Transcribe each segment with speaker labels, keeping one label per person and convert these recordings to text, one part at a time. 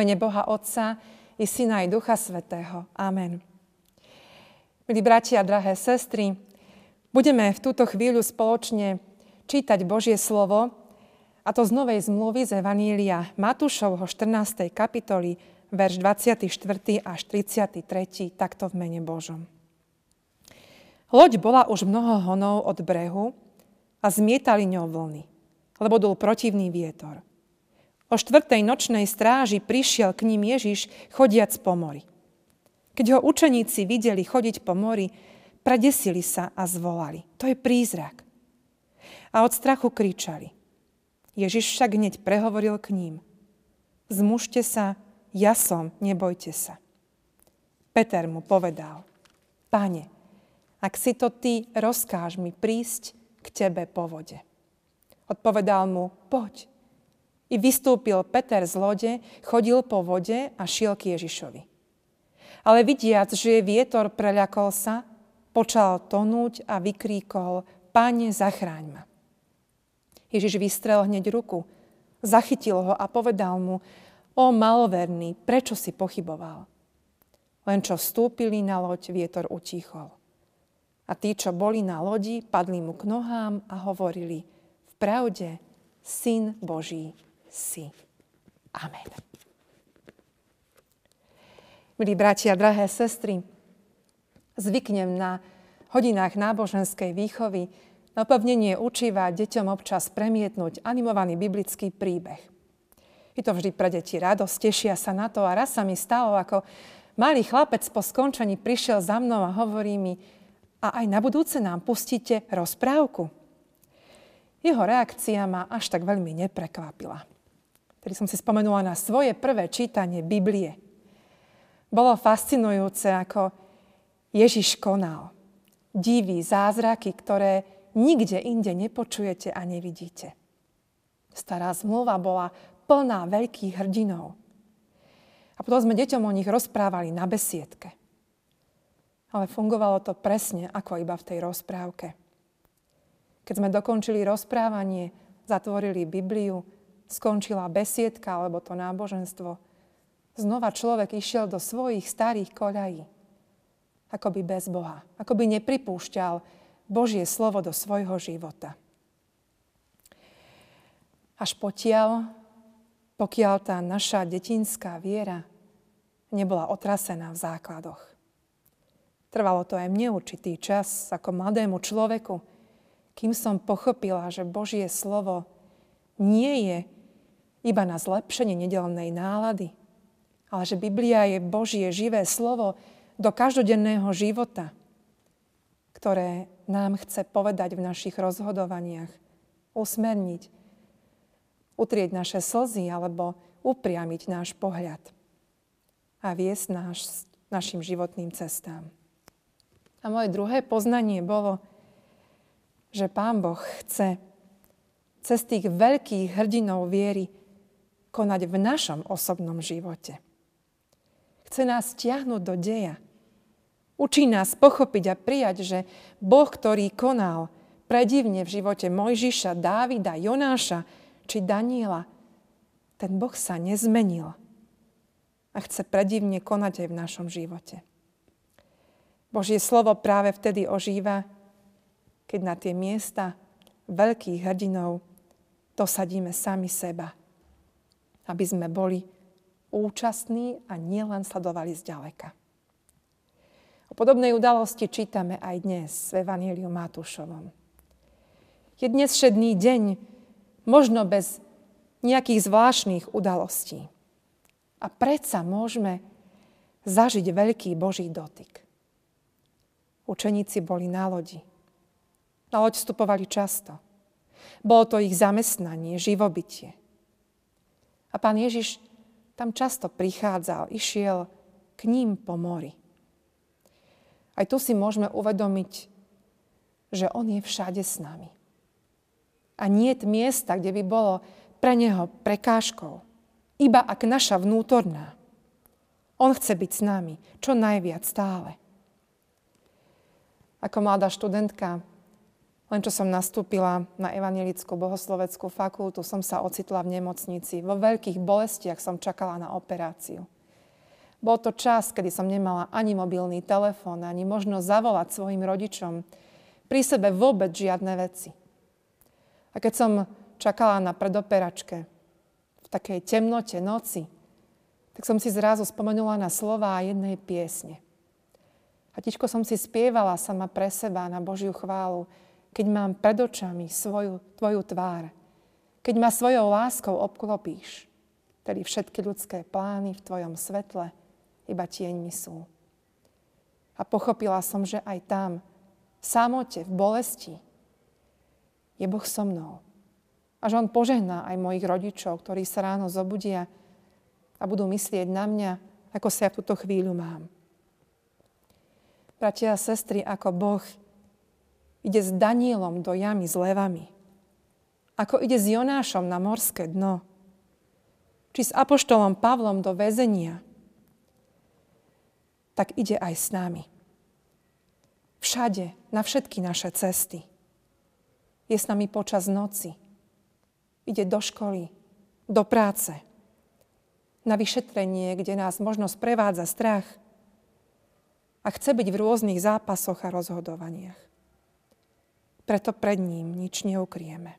Speaker 1: Mene Boha Otca i Syna i Ducha Svetého. Amen. Milí bratia drahé sestry, budeme v túto chvíľu spoločne čítať Božie slovo, a to z Novej zmluvy z Evanília Matúšovho 14. kapitoly, verš 24. až 33. takto v mene Božom. Loď bola už mnoho honov od brehu a zmietali ňou vlny, lebo dul protivný vietor. O štvrtej nočnej stráži prišiel k ním Ježiš chodiac po mori. Keď ho učeníci videli chodiť po mori, predesili sa a zvolali. To je prízrak. A od strachu kričali. Ježiš však hneď prehovoril k ním. Zmužte sa, ja som, nebojte sa. Peter mu povedal. Pane, ak si to ty, rozkáž mi prísť k tebe po vode. Odpovedal mu, poď. I vystúpil Peter z lode, chodil po vode a šiel k Ježišovi. Ale vidiac, že je vietor, preľakol sa, počal tonúť a vykríkol, Pane, zachráň ma. Ježiš vystrel hneď ruku, zachytil ho a povedal mu, o maloverný, prečo si pochyboval? Len čo vstúpili na loď, vietor utíchol. A tí, čo boli na lodi, padli mu k nohám a hovorili, v pravde, Syn Boží si. Amen. Milí bratia, drahé sestry, zvyknem na hodinách náboženskej výchovy na pevnenie učiva deťom občas premietnúť animovaný biblický príbeh. Je to vždy pre deti radosť, tešia sa na to a raz sa mi stalo, ako malý chlapec po skončení prišiel za mnou a hovorí mi, a aj na budúce nám pustíte rozprávku. Jeho reakcia ma až tak veľmi neprekvapila ktorý som si spomenula na svoje prvé čítanie Biblie. Bolo fascinujúce, ako Ježiš konal. Diví, zázraky, ktoré nikde inde nepočujete a nevidíte. Stará zmluva bola plná veľkých hrdinov. A potom sme deťom o nich rozprávali na besiedke. Ale fungovalo to presne ako iba v tej rozprávke. Keď sme dokončili rozprávanie, zatvorili Bibliu, skončila besiedka alebo to náboženstvo, znova človek išiel do svojich starých koľají. Akoby bez Boha. Akoby nepripúšťal Božie slovo do svojho života. Až potiaľ, pokiaľ tá naša detinská viera nebola otrasená v základoch. Trvalo to aj mne určitý čas ako mladému človeku, kým som pochopila, že Božie slovo nie je iba na zlepšenie nedelnej nálady, ale že Biblia je Božie živé slovo do každodenného života, ktoré nám chce povedať v našich rozhodovaniach, usmerniť, utrieť naše slzy alebo upriamiť náš pohľad a viesť náš, našim životným cestám. A moje druhé poznanie bolo, že Pán Boh chce cez tých veľkých hrdinov viery konať v našom osobnom živote. Chce nás stiahnuť do deja. Učí nás pochopiť a prijať, že Boh, ktorý konal predivne v živote Mojžiša, Dávida, Jonáša či Daniela, ten Boh sa nezmenil a chce predivne konať aj v našom živote. Božie slovo práve vtedy ožíva, keď na tie miesta veľkých hrdinov dosadíme sami seba aby sme boli účastní a nielen sledovali zďaleka. O podobnej udalosti čítame aj dnes v Evaníliu Matúšovom. Je dnes všedný deň, možno bez nejakých zvláštnych udalostí. A predsa môžeme zažiť veľký Boží dotyk. Učeníci boli na lodi. Na loď vstupovali často. Bolo to ich zamestnanie, živobytie. A pán Ježiš tam často prichádzal, išiel k ním po mori. Aj tu si môžeme uvedomiť, že On je všade s nami. A nie je miesta, kde by bolo pre Neho prekážkou, iba ak naša vnútorná. On chce byť s nami čo najviac stále. Ako mladá študentka Len čo som nastúpila na evangelickú bohosloveckú fakultu, som sa ocitla v nemocnici. Vo veľkých bolestiach som čakala na operáciu. Bol to čas, kedy som nemala ani mobilný telefón, ani možnosť zavolať svojim rodičom. Pri sebe vôbec žiadne veci. A keď som čakala na predoperačke v takej temnote noci, tak som si zrazu spomenula na slova jednej piesne. A tičko som si spievala sama pre seba na Božiu chválu keď mám pred očami svoju, tvoju tvár, keď ma svojou láskou obklopíš, tedy všetky ľudské plány v tvojom svetle iba tieňmi sú. A pochopila som, že aj tam, v samote, v bolesti, je Boh so mnou. A že On požehná aj mojich rodičov, ktorí sa ráno zobudia a budú myslieť na mňa, ako sa ja v túto chvíľu mám. Bratia a sestry, ako Boh ide s Danielom do jamy s levami. Ako ide s Jonášom na morské dno. Či s apoštolom Pavlom do väzenia. Tak ide aj s nami. Všade, na všetky naše cesty. Je s nami počas noci. Ide do školy, do práce. Na vyšetrenie, kde nás možno sprevádza strach. A chce byť v rôznych zápasoch a rozhodovaniach. Preto pred ním nič neukrieme.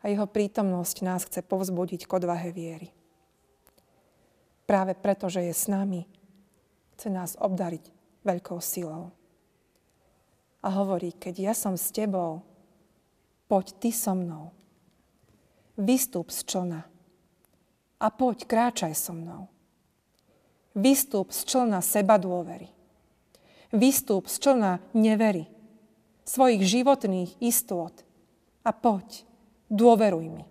Speaker 1: A jeho prítomnosť nás chce povzbudiť k odvahe viery. Práve preto, že je s nami, chce nás obdariť veľkou silou. A hovorí, keď ja som s tebou, poď ty so mnou. Vystúp z člna a poď, kráčaj so mnou. Vystúp z člna seba dôvery. Vystúp z člna nevery svojich životných istôt a poď, dôveruj mi.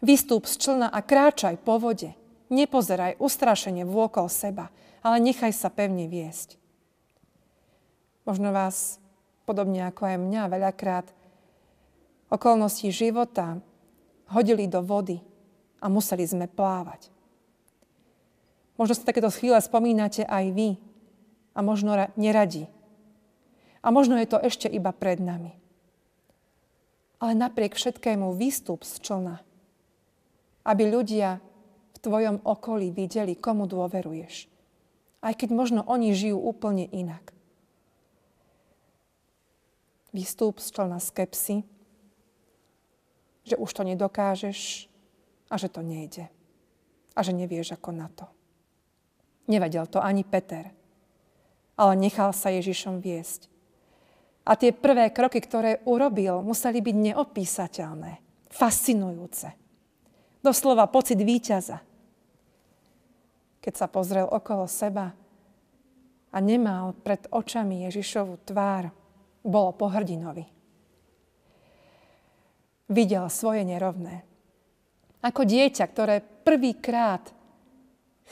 Speaker 1: Vystúp z člna a kráčaj po vode. Nepozeraj ustrašenie vôkol seba, ale nechaj sa pevne viesť. Možno vás, podobne ako aj mňa, veľakrát okolnosti života hodili do vody a museli sme plávať. Možno si takéto chvíle spomínate aj vy a možno neradi a možno je to ešte iba pred nami. Ale napriek všetkému výstup z člna, aby ľudia v tvojom okolí videli, komu dôveruješ. Aj keď možno oni žijú úplne inak. Výstup z člna skepsy, že už to nedokážeš a že to nejde. A že nevieš ako na to. Nevedel to ani Peter, ale nechal sa Ježišom viesť. A tie prvé kroky, ktoré urobil, museli byť neopísateľné, fascinujúce. Doslova pocit víťaza. Keď sa pozrel okolo seba a nemal pred očami Ježišovu tvár, bolo po hrdinovi. Videl svoje nerovné. Ako dieťa, ktoré prvýkrát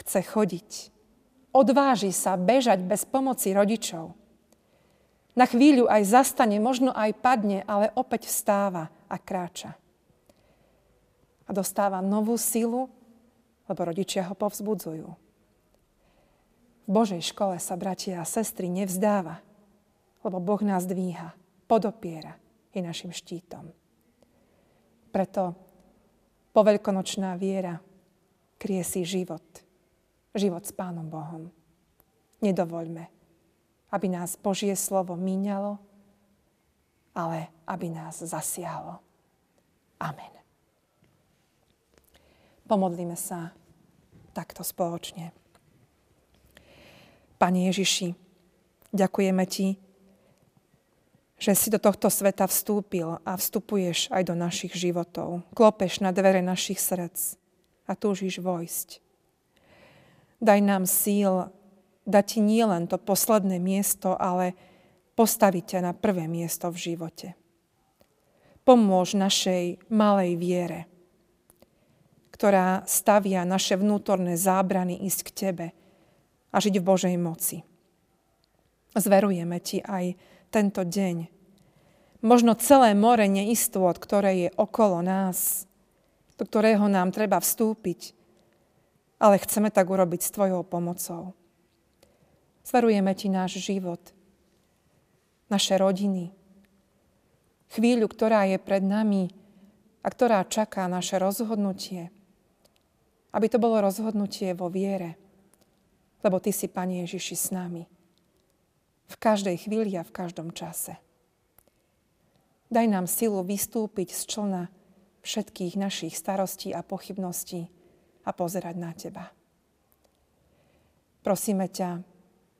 Speaker 1: chce chodiť. Odváži sa bežať bez pomoci rodičov na chvíľu aj zastane, možno aj padne, ale opäť vstáva a kráča. A dostáva novú silu, lebo rodičia ho povzbudzujú. V Božej škole sa bratia a sestry nevzdáva, lebo Boh nás dvíha, podopiera, je našim štítom. Preto poveľkonočná viera krie si život. Život s Pánom Bohom. Nedovoľme, aby nás Božie slovo míňalo, ale aby nás zasiahlo. Amen. Pomodlíme sa takto spoločne. Pane Ježiši, ďakujeme Ti, že si do tohto sveta vstúpil a vstupuješ aj do našich životov. Klopeš na dvere našich srdc a túžiš vojsť. Daj nám síl dať ti nielen to posledné miesto, ale postaviť ťa na prvé miesto v živote. Pomôž našej malej viere, ktorá stavia naše vnútorné zábrany ísť k Tebe a žiť v Božej moci. Zverujeme Ti aj tento deň. Možno celé more neistôt, ktoré je okolo nás, do ktorého nám treba vstúpiť, ale chceme tak urobiť s Tvojou pomocou. Zverujeme Ti náš život, naše rodiny, chvíľu, ktorá je pred nami a ktorá čaká naše rozhodnutie. Aby to bolo rozhodnutie vo viere, lebo Ty si, Pane Ježiši, s nami. V každej chvíli a v každom čase. Daj nám silu vystúpiť z člna všetkých našich starostí a pochybností a pozerať na Teba. Prosíme ťa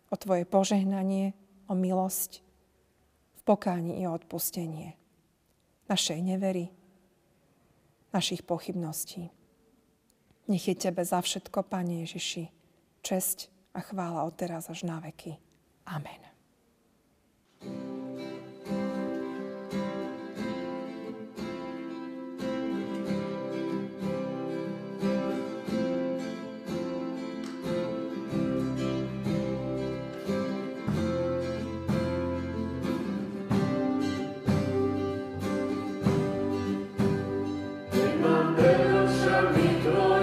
Speaker 1: o Tvoje požehnanie, o milosť, v pokáni i o odpustenie našej nevery, našich pochybností. Nech je Tebe za všetko, Pane Ježiši, česť a chvála od teraz až na veky. Amen.
Speaker 2: Domnului